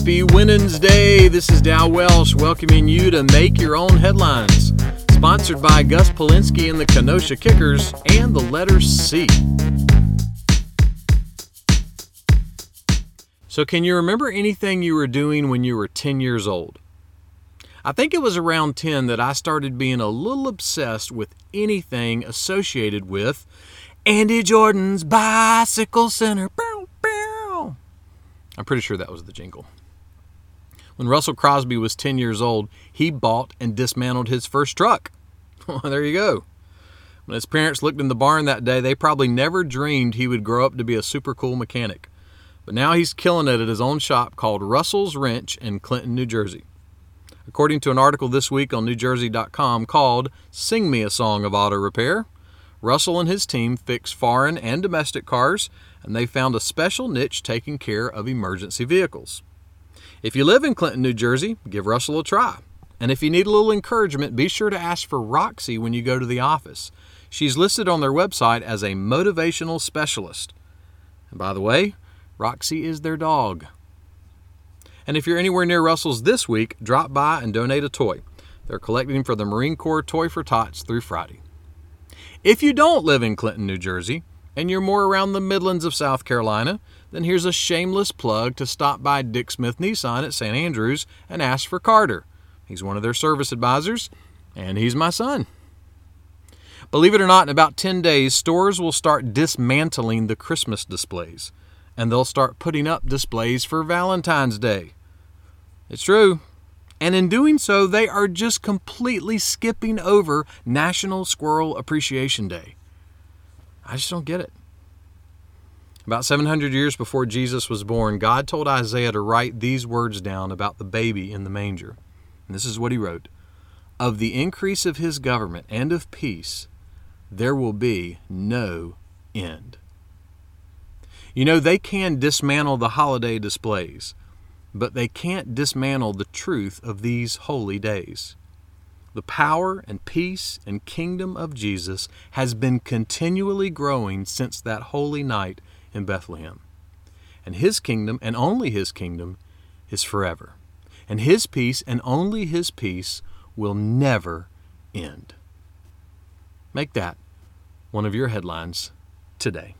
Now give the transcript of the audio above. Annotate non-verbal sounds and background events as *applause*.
Happy Wednesday. This is Dow Welsh welcoming you to Make Your Own Headlines. Sponsored by Gus Polinski and the Kenosha Kickers and the letter C. So, can you remember anything you were doing when you were 10 years old? I think it was around 10 that I started being a little obsessed with anything associated with Andy Jordan's Bicycle Center. I'm pretty sure that was the jingle. When Russell Crosby was 10 years old, he bought and dismantled his first truck. Well, *laughs* there you go. When his parents looked in the barn that day, they probably never dreamed he would grow up to be a super cool mechanic. But now he's killing it at his own shop called Russell's Wrench in Clinton, New Jersey. According to an article this week on NewJersey.com called Sing Me a Song of Auto Repair, Russell and his team fix foreign and domestic cars, and they found a special niche taking care of emergency vehicles. If you live in Clinton, New Jersey, give Russell a try. And if you need a little encouragement, be sure to ask for Roxy when you go to the office. She's listed on their website as a motivational specialist. And by the way, Roxy is their dog. And if you're anywhere near Russell's this week, drop by and donate a toy. They're collecting for the Marine Corps Toy for Tots through Friday. If you don't live in Clinton, New Jersey, and you're more around the Midlands of South Carolina, then here's a shameless plug to stop by Dick Smith Nissan at St. Andrews and ask for Carter. He's one of their service advisors, and he's my son. Believe it or not, in about 10 days, stores will start dismantling the Christmas displays, and they'll start putting up displays for Valentine's Day. It's true. And in doing so, they are just completely skipping over National Squirrel Appreciation Day. I just don't get it. About 700 years before Jesus was born, God told Isaiah to write these words down about the baby in the manger. And this is what he wrote Of the increase of his government and of peace, there will be no end. You know, they can dismantle the holiday displays, but they can't dismantle the truth of these holy days. The power and peace and kingdom of Jesus has been continually growing since that holy night in Bethlehem. And his kingdom, and only his kingdom, is forever and His peace and only His peace will never end. Make that one of your headlines today.